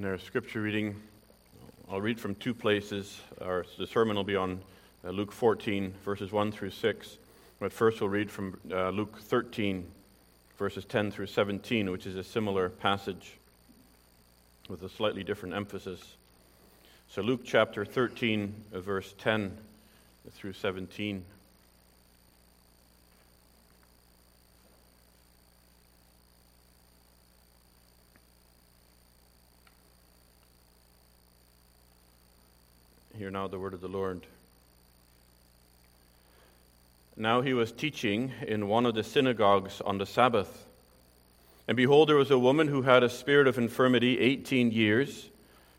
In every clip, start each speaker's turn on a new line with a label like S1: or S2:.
S1: In our scripture reading, I'll read from two places. Our, the sermon will be on uh, Luke 14, verses 1 through 6. But first, we'll read from uh, Luke 13, verses 10 through 17, which is a similar passage with a slightly different emphasis. So, Luke chapter 13, uh, verse 10 through 17. Hear now the word of the Lord. Now he was teaching in one of the synagogues on the Sabbath. And behold, there was a woman who had a spirit of infirmity 18 years,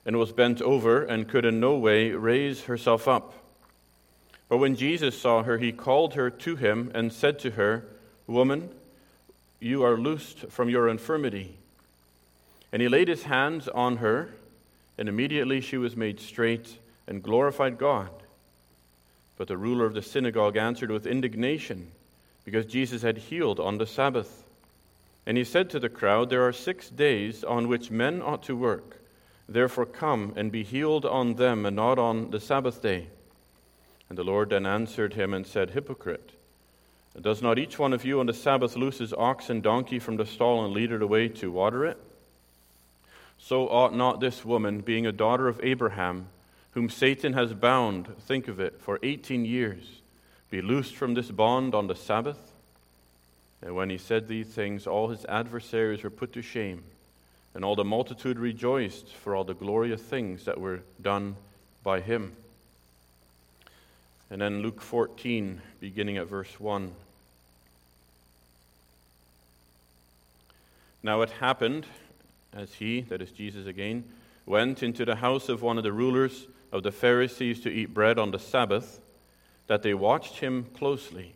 S1: and was bent over, and could in no way raise herself up. But when Jesus saw her, he called her to him, and said to her, Woman, you are loosed from your infirmity. And he laid his hands on her, and immediately she was made straight and glorified God. But the ruler of the synagogue answered with indignation because Jesus had healed on the Sabbath. And he said to the crowd, There are six days on which men ought to work. Therefore come and be healed on them and not on the Sabbath day. And the Lord then answered him and said, Hypocrite, does not each one of you on the Sabbath loose his ox and donkey from the stall and lead it away to water it? So ought not this woman, being a daughter of Abraham, whom Satan has bound, think of it, for 18 years, be loosed from this bond on the Sabbath? And when he said these things, all his adversaries were put to shame, and all the multitude rejoiced for all the glorious things that were done by him. And then Luke 14, beginning at verse 1. Now it happened, as he, that is Jesus again, went into the house of one of the rulers of the Pharisees to eat bread on the Sabbath, that they watched him closely.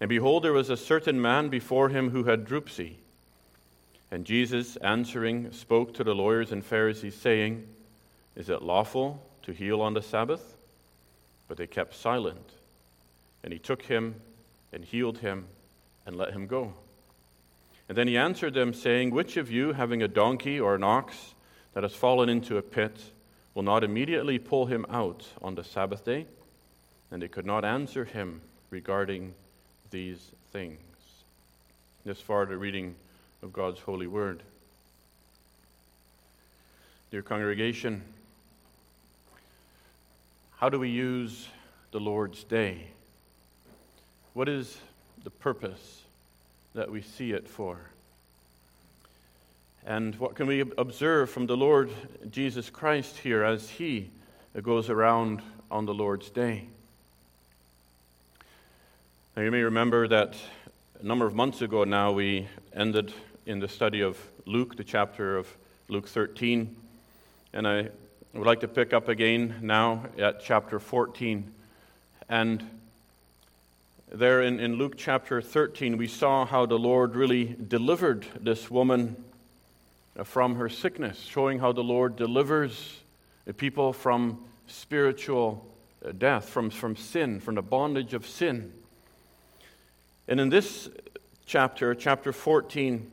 S1: And behold, there was a certain man before him who had dropsy. And Jesus, answering, spoke to the lawyers and Pharisees, saying, Is it lawful to heal on the Sabbath? But they kept silent. And he took him and healed him and let him go. And then he answered them, saying, Which of you, having a donkey or an ox that has fallen into a pit, will not immediately pull him out on the Sabbath day? And they could not answer him regarding these things. This far, the reading of God's holy word. Dear congregation, how do we use the Lord's day? What is the purpose that we see it for? And what can we observe from the Lord Jesus Christ here as he goes around on the Lord's day? Now, you may remember that a number of months ago now we ended in the study of Luke, the chapter of Luke 13. And I would like to pick up again now at chapter 14. And there in, in Luke chapter 13, we saw how the Lord really delivered this woman from her sickness, showing how the Lord delivers people from spiritual uh, death, from, from sin, from the bondage of sin. And in this chapter, chapter 14,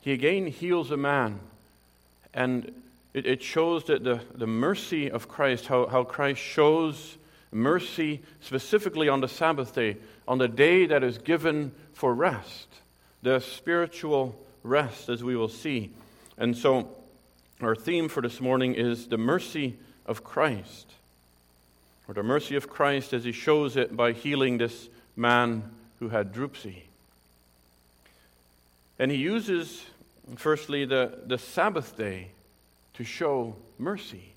S1: he again heals a man. And it, it shows that the, the mercy of Christ, how, how Christ shows mercy specifically on the Sabbath day, on the day that is given for rest, the spiritual rest, as we will see. And so, our theme for this morning is the mercy of Christ, or the mercy of Christ as he shows it by healing this man who had dropsy. And he uses, firstly, the, the Sabbath day to show mercy.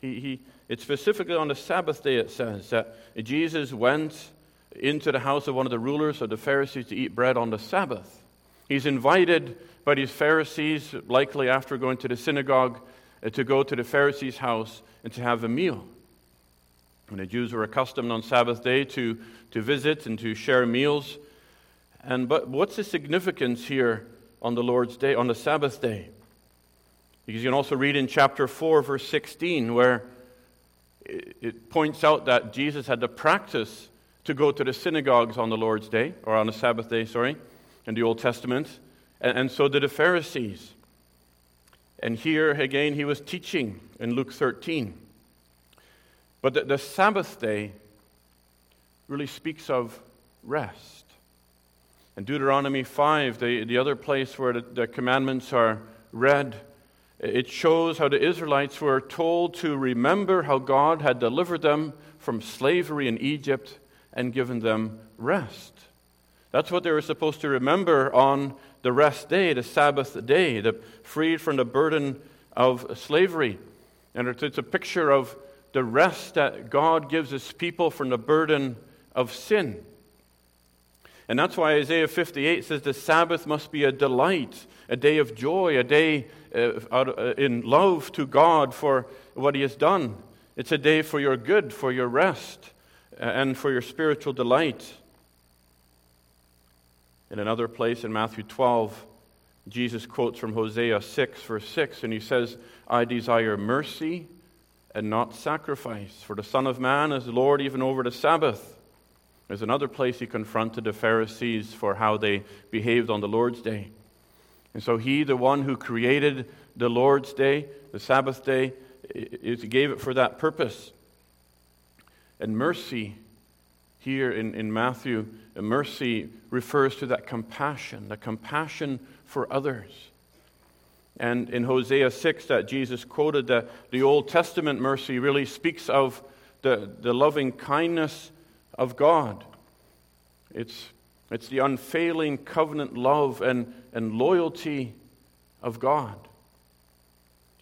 S1: He, he, it's specifically on the Sabbath day, it says, that Jesus went into the house of one of the rulers of the Pharisees to eat bread on the Sabbath. He's invited by these Pharisees, likely after going to the synagogue, uh, to go to the Pharisee's house and to have a meal. And the Jews were accustomed on Sabbath day to, to visit and to share meals. And but what's the significance here on the Lord's day, on the Sabbath day? Because you can also read in chapter 4, verse 16, where it points out that Jesus had the practice to go to the synagogues on the Lord's day, or on the Sabbath day, sorry, in the Old Testament and, and so did the Pharisees. And here again, he was teaching in Luke 13. But the, the Sabbath day really speaks of rest. In Deuteronomy 5, the, the other place where the, the commandments are read, it shows how the Israelites were told to remember how God had delivered them from slavery in Egypt and given them rest. That's what they were supposed to remember on the rest day, the Sabbath day, the freed from the burden of slavery. And it's a picture of the rest that God gives his people from the burden of sin. And that's why Isaiah 58 says the Sabbath must be a delight, a day of joy, a day uh, uh, in love to God for what He has done. It's a day for your good, for your rest, uh, and for your spiritual delight. In another place in Matthew 12, Jesus quotes from Hosea 6, verse 6, and he says, I desire mercy and not sacrifice, for the Son of Man is Lord even over the Sabbath. There's another place he confronted the Pharisees for how they behaved on the Lord's day. And so he, the one who created the Lord's day, the Sabbath day, gave it for that purpose. And mercy here in, in Matthew, mercy refers to that compassion, the compassion for others. And in Hosea 6, that Jesus quoted, the, the Old Testament mercy really speaks of the, the loving kindness of God. It's, it's the unfailing covenant love and, and loyalty of God.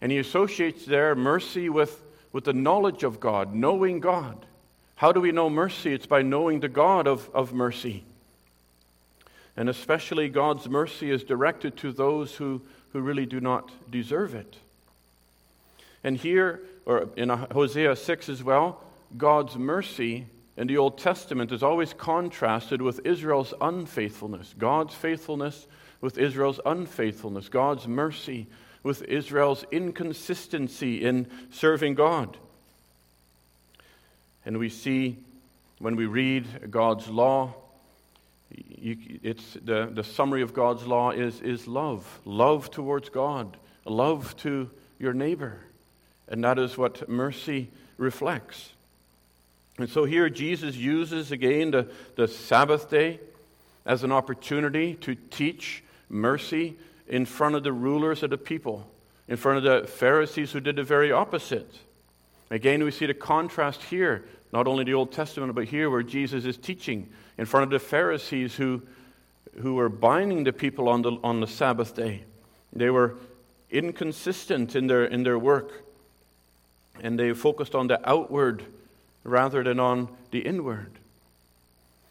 S1: And he associates there mercy with, with the knowledge of God, knowing God. How do we know mercy? It's by knowing the God of, of mercy. And especially God's mercy is directed to those who, who really do not deserve it. And here, or in Hosea 6 as well, God's mercy in the Old Testament is always contrasted with Israel's unfaithfulness. God's faithfulness with Israel's unfaithfulness. God's mercy with Israel's inconsistency in serving God. And we see when we read God's law, it's the, the summary of God's law is, is love love towards God, love to your neighbor. And that is what mercy reflects. And so here Jesus uses again the, the Sabbath day as an opportunity to teach mercy in front of the rulers of the people, in front of the Pharisees who did the very opposite. Again, we see the contrast here, not only the Old Testament, but here where Jesus is teaching in front of the Pharisees who, who were binding the people on the, on the Sabbath day. They were inconsistent in their, in their work, and they focused on the outward rather than on the inward.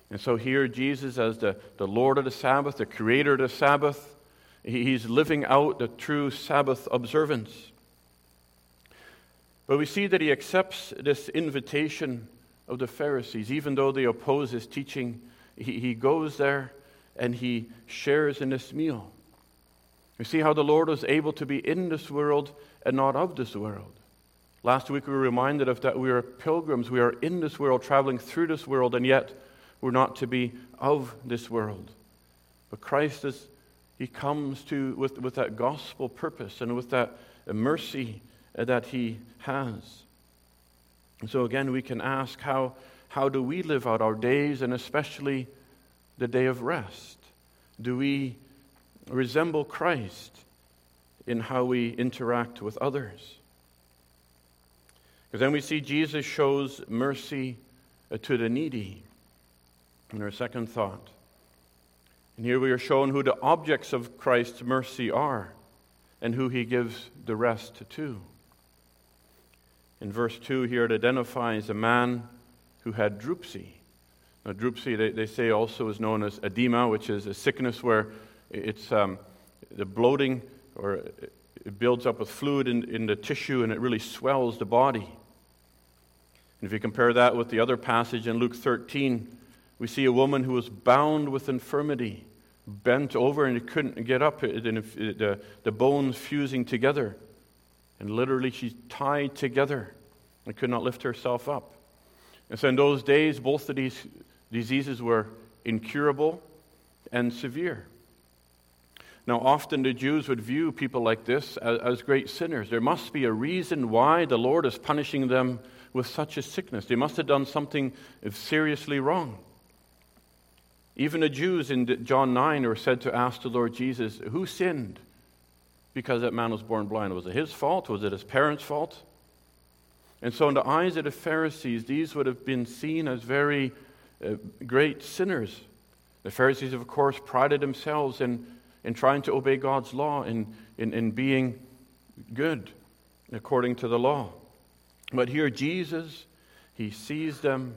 S1: And so here, Jesus, as the, the Lord of the Sabbath, the creator of the Sabbath, he's living out the true Sabbath observance. But we see that he accepts this invitation of the Pharisees, even though they oppose his teaching. He, he goes there and he shares in this meal. You see how the Lord was able to be in this world and not of this world. Last week we were reminded of that we are pilgrims. We are in this world, traveling through this world, and yet we're not to be of this world. But Christ is, He comes to with, with that gospel purpose and with that mercy that He has. And so again, we can ask how, how do we live out our days, and especially the day of rest? Do we resemble Christ in how we interact with others? Because then we see Jesus shows mercy uh, to the needy. In our second thought. And here we are shown who the objects of Christ's mercy are and who he gives the rest to. In verse 2 here, it identifies a man who had dropsy. Now, dropsy, they, they say, also is known as edema, which is a sickness where it's um, the bloating or it builds up with fluid in, in the tissue and it really swells the body. And if you compare that with the other passage in Luke 13, we see a woman who was bound with infirmity, bent over and couldn't get up, the, the bones fusing together. And literally, she's tied together and could not lift herself up. And so, in those days, both of these diseases were incurable and severe. Now, often the Jews would view people like this as, as, great sinners. There must be a reason why the Lord is punishing them with such a sickness. They must have done something seriously wrong. Even the Jews in John 9 were said to ask the Lord Jesus, Who sinned? Because that man was born blind. Was it his fault? Was it his parents' fault? And so, in the eyes of the Pharisees, these would have been seen as very uh, great sinners. The Pharisees, of course, prided themselves in, in trying to obey God's law, in, in, in being good according to the law. But here, Jesus, he sees them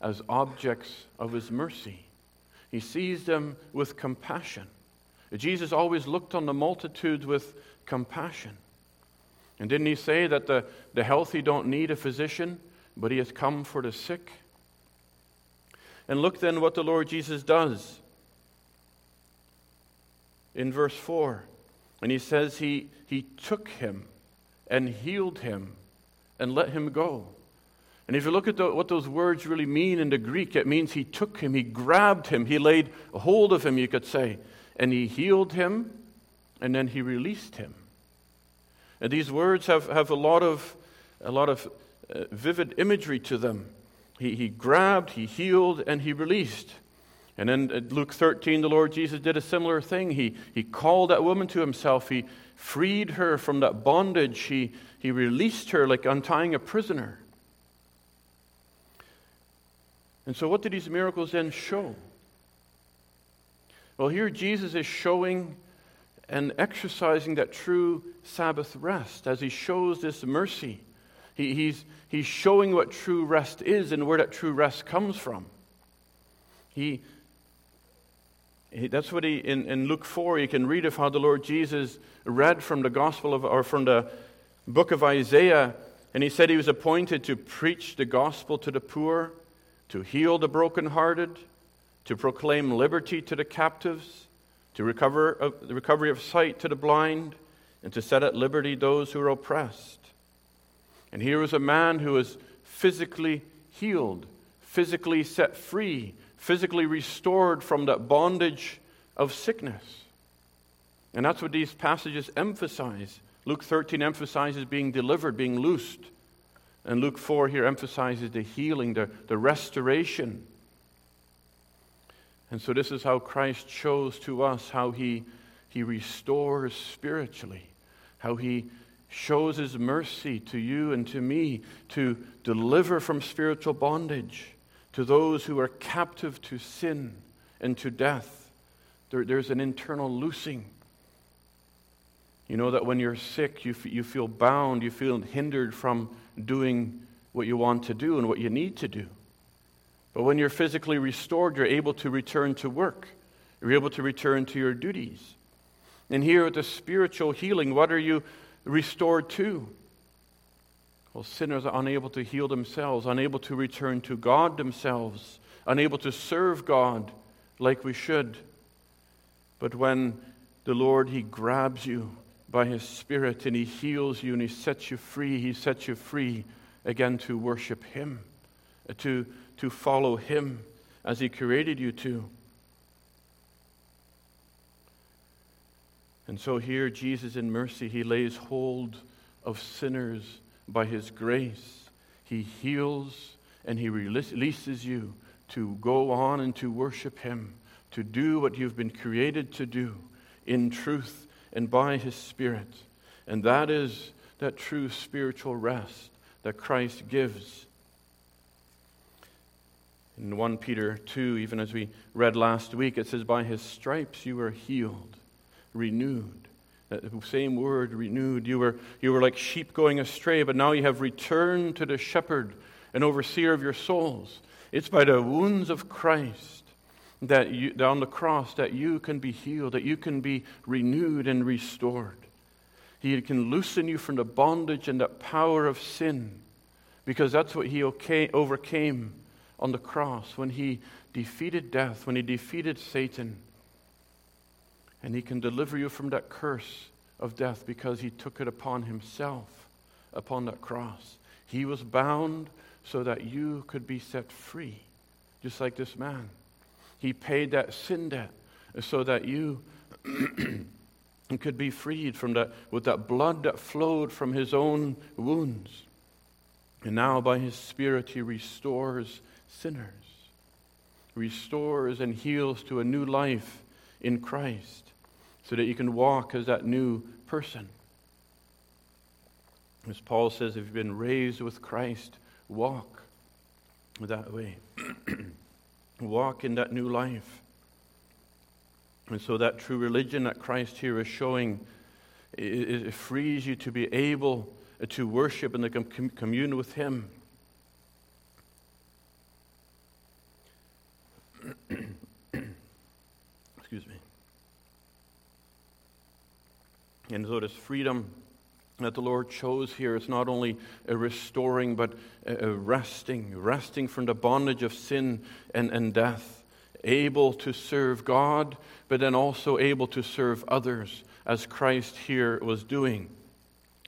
S1: as objects of his mercy. He sees them with compassion. Jesus always looked on the multitudes with compassion. And didn't he say that the, the healthy don't need a physician, but he has come for the sick? And look then what the Lord Jesus does in verse 4. And he says he, he took him and healed him and let him go. And if you look at the, what those words really mean in the Greek, it means he took him, he grabbed him, he laid hold of him, you could say, and he healed him, and then he released him. And these words have, have a lot of, a lot of uh, vivid imagery to them. He, he grabbed, he healed, and he released. And then at Luke 13, the Lord Jesus did a similar thing. He, he called that woman to himself. He freed her from that bondage. He, he released her like untying a prisoner. And so, what did these miracles then show? Well, here Jesus is showing and exercising that true Sabbath rest as he shows this mercy. He, he's, he's showing what true rest is and where that true rest comes from. He, he that's what he, in, in Luke 4, you can read of how the Lord Jesus read from the Gospel of, or from the book of Isaiah, and he said he was appointed to preach the gospel to the poor, to heal the brokenhearted, to proclaim liberty to the captives to recover uh, the recovery of sight to the blind, and to set at liberty those who are oppressed. And here is a man who is physically healed, physically set free, physically restored from that bondage of sickness. And that's what these passages emphasize. Luke 13 emphasizes being delivered, being loosed. And Luke 4 here emphasizes the healing, the, the restoration and so, this is how Christ shows to us how he, he restores spiritually, how he shows his mercy to you and to me to deliver from spiritual bondage to those who are captive to sin and to death. There, there's an internal loosing. You know that when you're sick, you, f- you feel bound, you feel hindered from doing what you want to do and what you need to do. But when you're physically restored, you're able to return to work. You're able to return to your duties. And here at the spiritual healing, what are you restored to? Well, sinners are unable to heal themselves, unable to return to God themselves, unable to serve God like we should. But when the Lord, He grabs you by His Spirit and He heals you and He sets you free, He sets you free again to worship Him, to to follow Him as He created you to. And so here, Jesus, in mercy, He lays hold of sinners by His grace. He heals and He releases you to go on and to worship Him, to do what you've been created to do in truth and by His Spirit. And that is that true spiritual rest that Christ gives in 1 Peter 2, even as we read last week, it says, By his stripes you were healed, renewed. That same word, renewed. You were, you were like sheep going astray, but now you have returned to the shepherd and overseer of your souls. It's by the wounds of Christ that you, on the cross that you can be healed, that you can be renewed and restored. He can loosen you from the bondage and the power of sin because that's what he overcame on the cross, when he defeated death, when he defeated Satan. And he can deliver you from that curse of death because he took it upon himself upon that cross. He was bound so that you could be set free, just like this man. He paid that sin debt so that you could be freed from that with that blood that flowed from his own wounds. And now by his spirit he restores sinners. Restores and heals to a new life in Christ so that you can walk as that new person. As Paul says, if you've been raised with Christ, walk that way. walk in that new life. And so that true religion that Christ here is showing, it, frees you to be able to worship and to com- commune with Him. Excuse me. And so this freedom that the Lord chose here is not only a restoring, but a resting, resting from the bondage of sin and, and death able to serve God, but then also able to serve others, as Christ here was doing.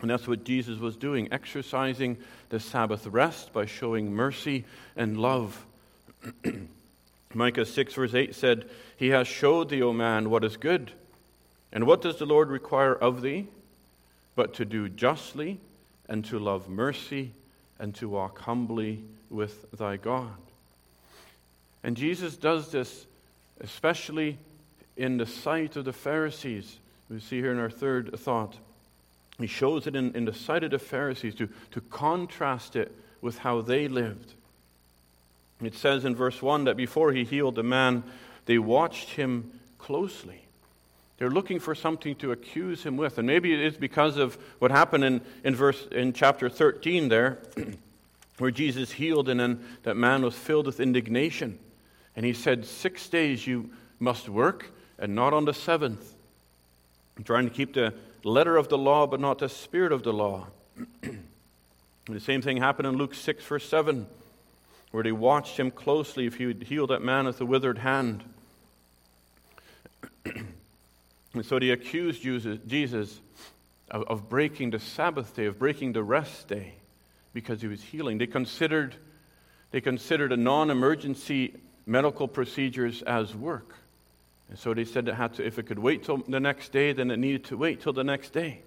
S1: And that's what Jesus was doing, exercising the Sabbath rest by showing mercy and love. Micah 6, verse 8 said, He has showed thee, O man, what is good. And what does the Lord require of thee? But to do justly, and to love mercy, and to walk humbly with thy God. And Jesus does this especially in the sight of the Pharisees. We see here in our third thought. He shows it in, in the sight of the Pharisees to, to contrast it with how they lived. It says in verse 1 that before he healed the man, they watched him closely. They're looking for something to accuse him with. And maybe it is because of what happened in, in, verse, in chapter 13 there, where Jesus healed and then that man was filled with indignation. And he said, Six days you must work, and not on the seventh. I'm trying to keep the letter of the law, but not the spirit of the law. the same thing happened in Luke 6, verse 7, where they watched him closely if he would heal that man with the withered hand. and so they accused Jesus of, of breaking the Sabbath day, of breaking the rest day, because he was healing. They considered, they considered a non emergency medical procedures as work. And so they said it had to, if it could wait till the next day, then it needed to wait till the next day.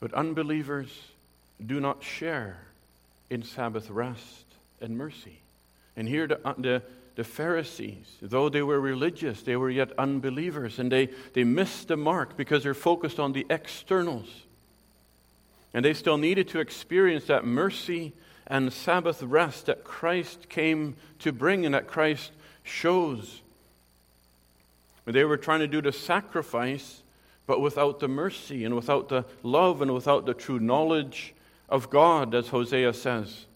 S1: But unbelievers do not share in Sabbath rest and mercy. And here the, uh, the, the Pharisees, though they were religious, they were yet unbelievers, and they, they missed the mark because they're focused on the externals. And they still needed to experience that mercy and Sabbath rest that Christ came to bring and that Christ shows. They were trying to do the sacrifice, but without the mercy and without the love and without the true knowledge of God, as Hosea says.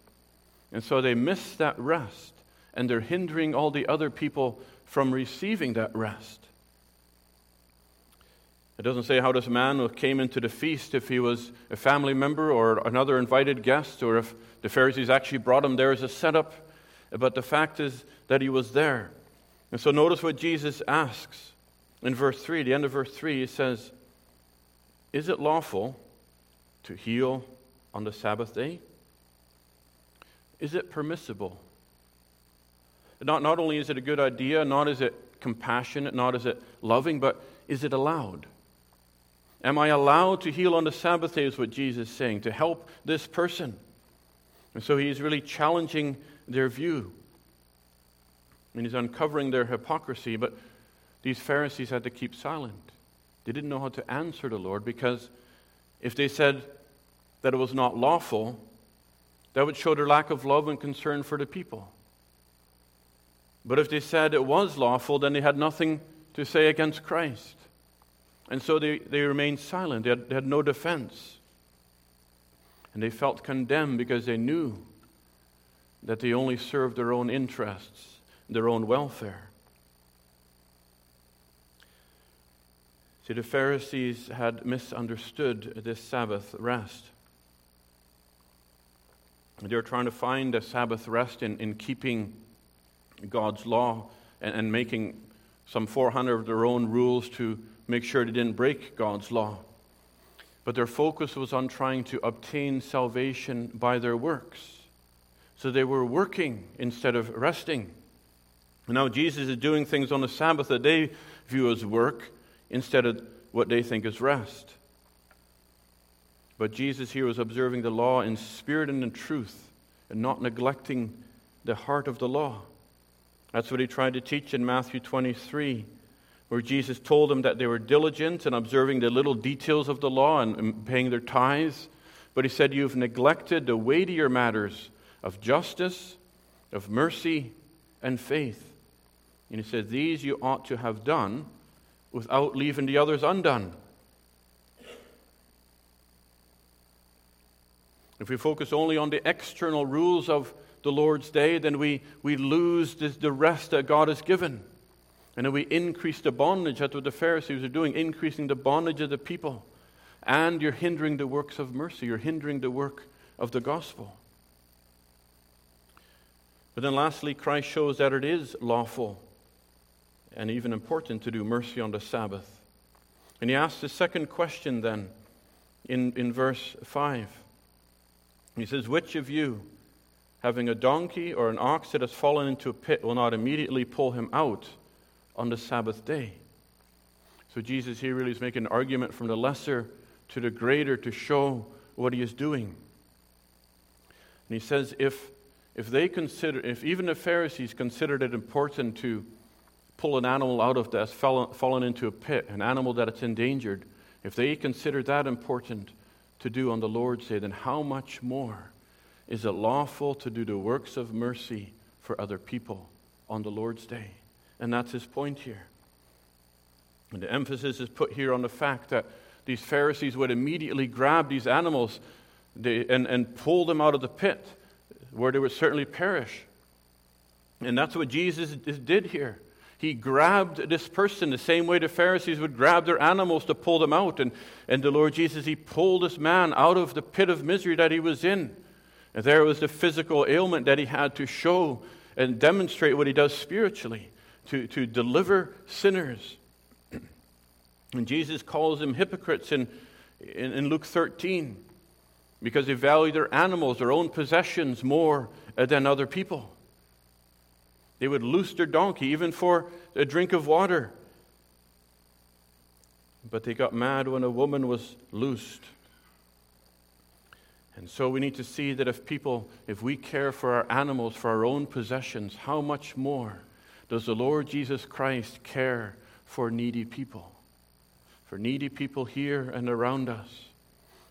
S1: And so they miss that rest, and they're hindering all the other people from receiving that rest. It doesn't say how this man came into the feast, if he was a family member or another invited guest, or if the Pharisees actually brought him there as a setup. But the fact is that he was there. And so notice what Jesus asks in verse 3, the end of verse 3, he says, Is it lawful to heal on the Sabbath day? Is it permissible? Not, not only is it a good idea, not is it compassionate, not is it loving, but is it allowed? Am I allowed to heal on the Sabbath day, is what Jesus is saying, to help this person? And so he's really challenging their view. And he's uncovering their hypocrisy. But these Pharisees had to keep silent. They didn't know how to answer the Lord because if they said that it was not lawful, that would show their lack of love and concern for the people. But if they said it was lawful, then they had nothing to say against Christ. And so they, they remained silent. They had, they had no defense. And they felt condemned because they knew that they only served their own interests, their own welfare. See, the Pharisees had misunderstood this Sabbath rest. They were trying to find a Sabbath rest in, in keeping God's law and, and making some 400 of their own rules to make sure they didn't break God's law. But their focus was on trying to obtain salvation by their works. So they were working instead of resting. Now, Jesus is doing things on the Sabbath that they view as work. instead of what they think is rest. But Jesus here was observing the law in spirit and in truth, and not neglecting the heart of the law. That's what he tried to teach in Matthew 23, where Jesus told them that they were diligent in observing the little details of the law and, paying their tithes. But he said, You've neglected the weightier matters of justice, of mercy, and faith. And he said, These you ought to have done without leaving the others undone. If we focus only on the external rules of the Lord's day, then we, we lose the, the rest that God has given. And then we increase the bondage. That's what the Pharisees are doing, increasing the bondage of the people. And you're hindering the works of mercy, you're hindering the work of the gospel. But then, lastly, Christ shows that it is lawful and even important to do mercy on the Sabbath. And he asks the second question then in, in verse 5. He says, Which of you, having a donkey or an ox that has fallen into a pit, will not immediately pull him out on the Sabbath day? So Jesus here really is making an argument from the lesser to the greater to show what he is doing. And he says, if, if they consider, if even the Pharisees considered it important to pull an animal out of that's fallen, fallen into a pit, an animal that it's endangered, if they consider that important to do on the Lord's day, then how much more is it lawful to do the works of mercy for other people on the Lord's day? And that's his point here. And the emphasis is put here on the fact that these Pharisees would immediately grab these animals and, and pull them out of the pit where they would certainly perish. And that's what Jesus did here. He grabbed this person the same way the Pharisees would grab their animals to pull them out. And, and the Lord Jesus, He pulled this man out of the pit of misery that he was in. And there was the physical ailment that he had to show and demonstrate what he does spiritually to, to deliver sinners. And Jesus calls them hypocrites in, in, in Luke 13 because they value their animals, their own possessions, more than other people. They would loose their donkey even for a drink of water. But they got mad when a woman was loosed. And so we need to see that if people, if we care for our animals, for our own possessions, how much more does the Lord Jesus Christ care for needy people? For needy people here and around us.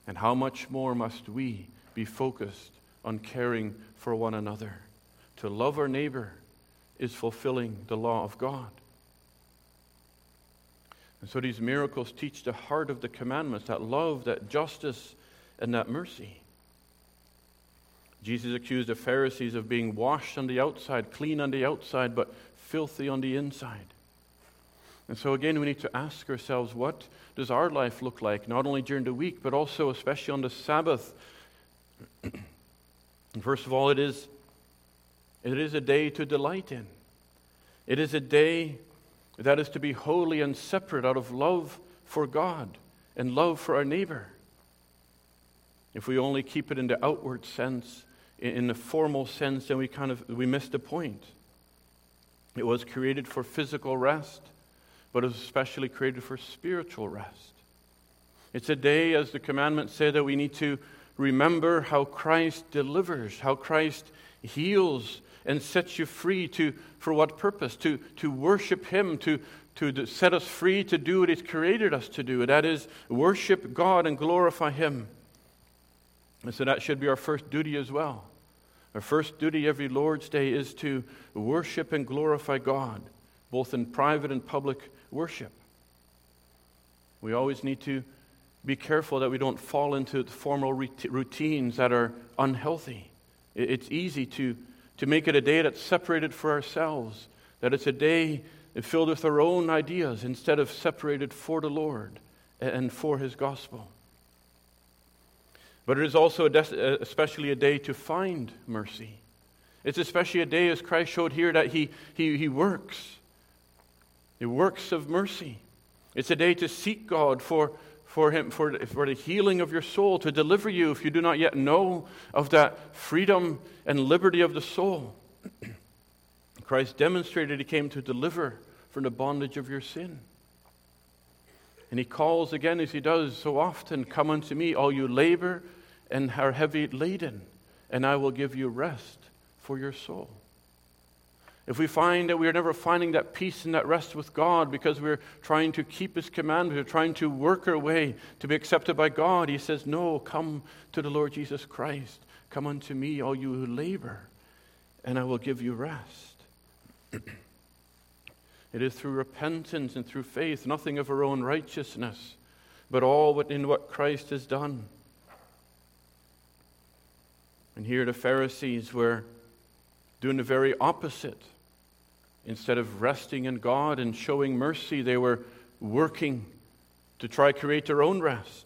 S1: And how much more must we be focused on caring for one another? To love our neighbor is fulfilling the law of God. And so these miracles teach the heart of the commandments that love, that justice, and that mercy. Jesus accused the Pharisees of being washed on the outside, clean on the outside, but filthy on the inside. And so, again, we need to ask ourselves what does our life look like, not only during the week, but also, especially on the Sabbath? First of all, it is it is a day to delight in. It is a day that is to be holy and separate out of love for God and love for our neighbor. If we only keep it in the outward sense, in the formal sense, then we kind of we miss the point. It was created for physical rest, but it was especially created for spiritual rest. It's a day, as the commandments say, that we need to remember how Christ delivers, how Christ heals and sets you free to, for what purpose? To, to worship Him, to, to set us free to do what He's created us to do. That is, worship God and glorify Him. And so that should be our first duty as well. Our first duty every Lord's Day is to worship and glorify God, both in private and public worship. We always need to be careful that we don't fall into formal routines that are unhealthy. It's easy to to make it a day that's separated for ourselves, that it's a day filled with our own ideas instead of separated for the Lord and for His gospel. But it is also a uh, especially a day to find mercy. It's especially a day, as Christ showed here, that He, he, he works. He works of mercy. It's a day to seek God for for him for, for the healing of your soul to deliver you if you do not yet know of that freedom and liberty of the soul christ demonstrated he came to deliver from the bondage of your sin And he calls again, as he does so often Come unto me, all you labor and are heavy laden, and I will give you rest for your soul. If we find that we are never finding that peace and that rest with God because we're trying to keep His commandments, we're trying to work our way to be accepted by God, He says, No, come to the Lord Jesus Christ. Come unto me, all you who labor, and I will give you rest. it is through repentance and through faith, nothing of our own righteousness, but all in what Christ has done. And here the Pharisees were doing the very opposite. Instead of resting in God and showing mercy, they were working to try to create their own rest.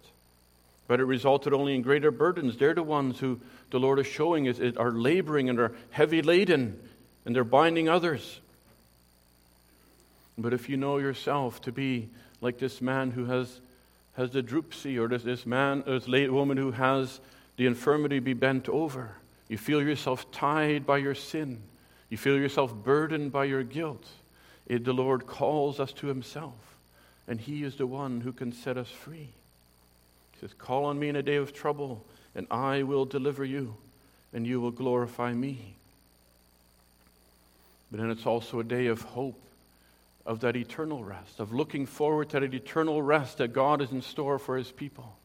S1: But it resulted only in greater burdens. They're the ones who the Lord is showing is, are laboring and are heavy laden and they're binding others. But if you know yourself to be like this man who has, has the dropsy, or this, this man, this late woman who has the infirmity be bent over, you feel yourself tied by your sin, you feel yourself burdened by your guilt. It, the Lord calls us to Himself, and He is the one who can set us free. He says, Call on me in a day of trouble, and I will deliver you, and you will glorify me. But then it's also a day of hope, of that eternal rest, of looking forward to that eternal rest that God is in store for His people.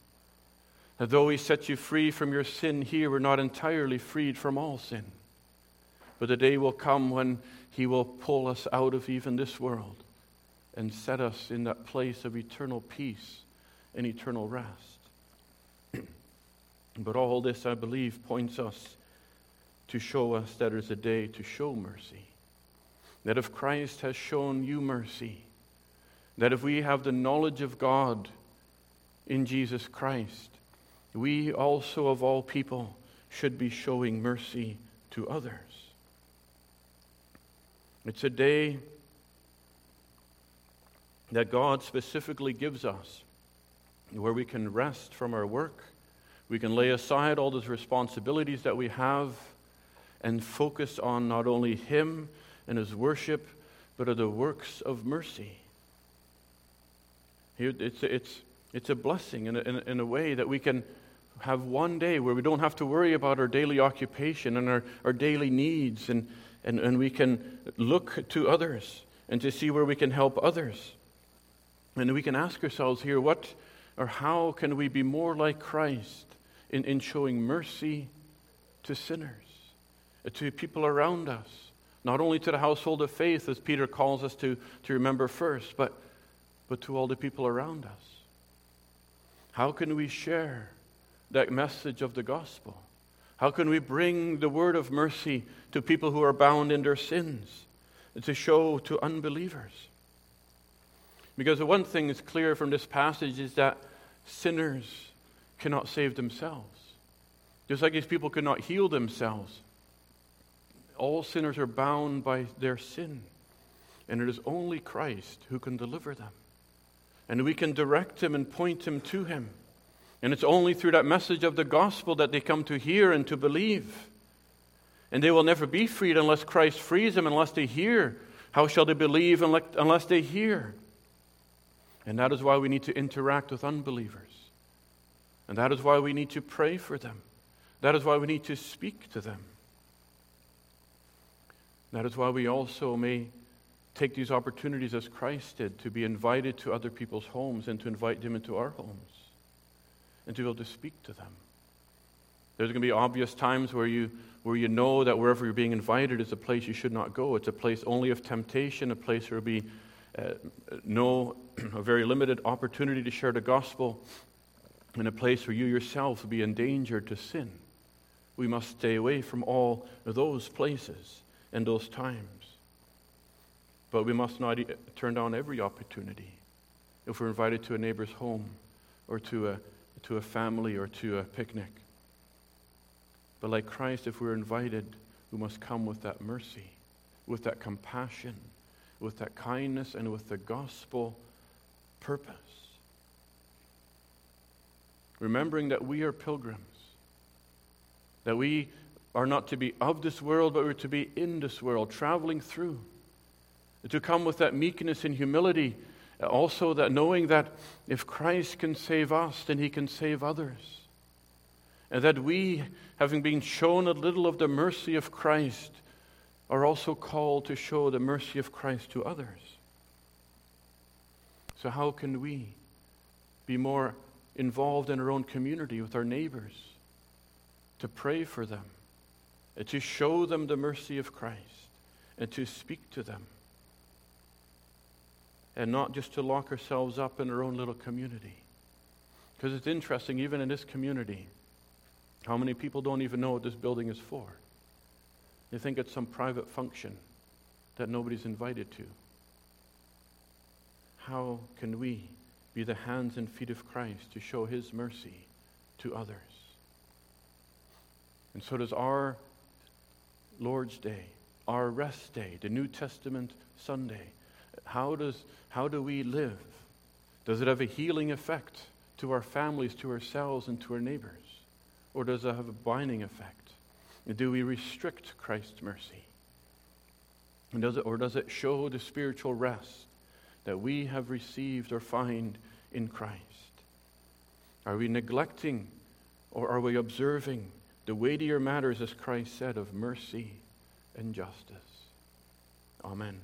S1: That though He sets you free from your sin here, we're not entirely freed from all sin. But the day will come when He will pull us out of even this world and set us in that place of eternal peace and eternal rest. but all this, I believe, points us to show us that there's a day to show mercy. That if Christ has shown you mercy, that if we have the knowledge of God in Jesus Christ, we also, of all people, should be showing mercy to others. It's a day that God specifically gives us where we can rest from our work. We can lay aside all those responsibilities that we have and focus on not only Him and His worship, but of the works of mercy. It's, it's, it's a blessing in, a, in a way that we can have one day where we don't have to worry about our daily occupation and our, our daily needs and and, and we can look to others and to see where we can help others. And we can ask ourselves here, what or how can we be more like Christ in, in showing mercy to sinners, to people around us, not only to the household of faith, as Peter calls us to, to remember first, but, but to all the people around us? How can we share that message of the gospel? How can we bring the word of mercy to people who are bound in their sins, to show to unbelievers? Because the one thing that's clear from this passage is that sinners cannot save themselves. Just like these people could not heal themselves, all sinners are bound by their sin. And it is only Christ who can deliver them. And we can direct them and point them to Him. And it's only through that message of the gospel that they come to hear and to believe. And they will never be freed unless Christ frees them, unless they hear. How shall they believe unless they hear? And that is why we need to interact with unbelievers. And that is why we need to pray for them. That is why we need to speak to them. That is why we also may take these opportunities as Christ did to be invited to other people's homes and to invite them into our homes and to be able to speak to them. There's going to be obvious times where you, where you know that wherever you're being invited is a place you should not go. It's a place only of temptation, a place where there will be uh, no, a very limited opportunity to share the gospel, and a place where you yourself will be endangered to sin. We must stay away from all those places and those times. But we must not turn down every opportunity. If we're invited to a neighbor's home or to a to a family or to a picnic. But like Christ, if we're invited, we must come with that mercy, with that compassion, with that kindness, and with the gospel purpose. Remembering that we are pilgrims, that we are not to be of this world, but we're to be in this world, traveling through. To come with that meekness and humility Also, that knowing that if Christ can save us, then he can save others. And that we, having been shown a little of the mercy of Christ, are also called to show the mercy of Christ to others. So, how can we be more involved in our own community with our neighbors, to pray for them, and to show them the mercy of Christ, and to speak to them? And not just to lock ourselves up in our own little community. Because it's interesting, even in this community, how many people don't even know what this building is for? They think it's some private function that nobody's invited to. How can we be the hands and feet of Christ to show his mercy to others? And so does our Lord's Day, our rest day, the New Testament Sunday. How, does, how do we live? Does it have a healing effect to our families, to ourselves, and to our neighbors? Or does it have a binding effect? Do we restrict Christ's mercy? And does it, or does it show the spiritual rest that we have received or find in Christ? Are we neglecting or are we observing the weightier matters, as Christ said, of mercy and justice? Amen.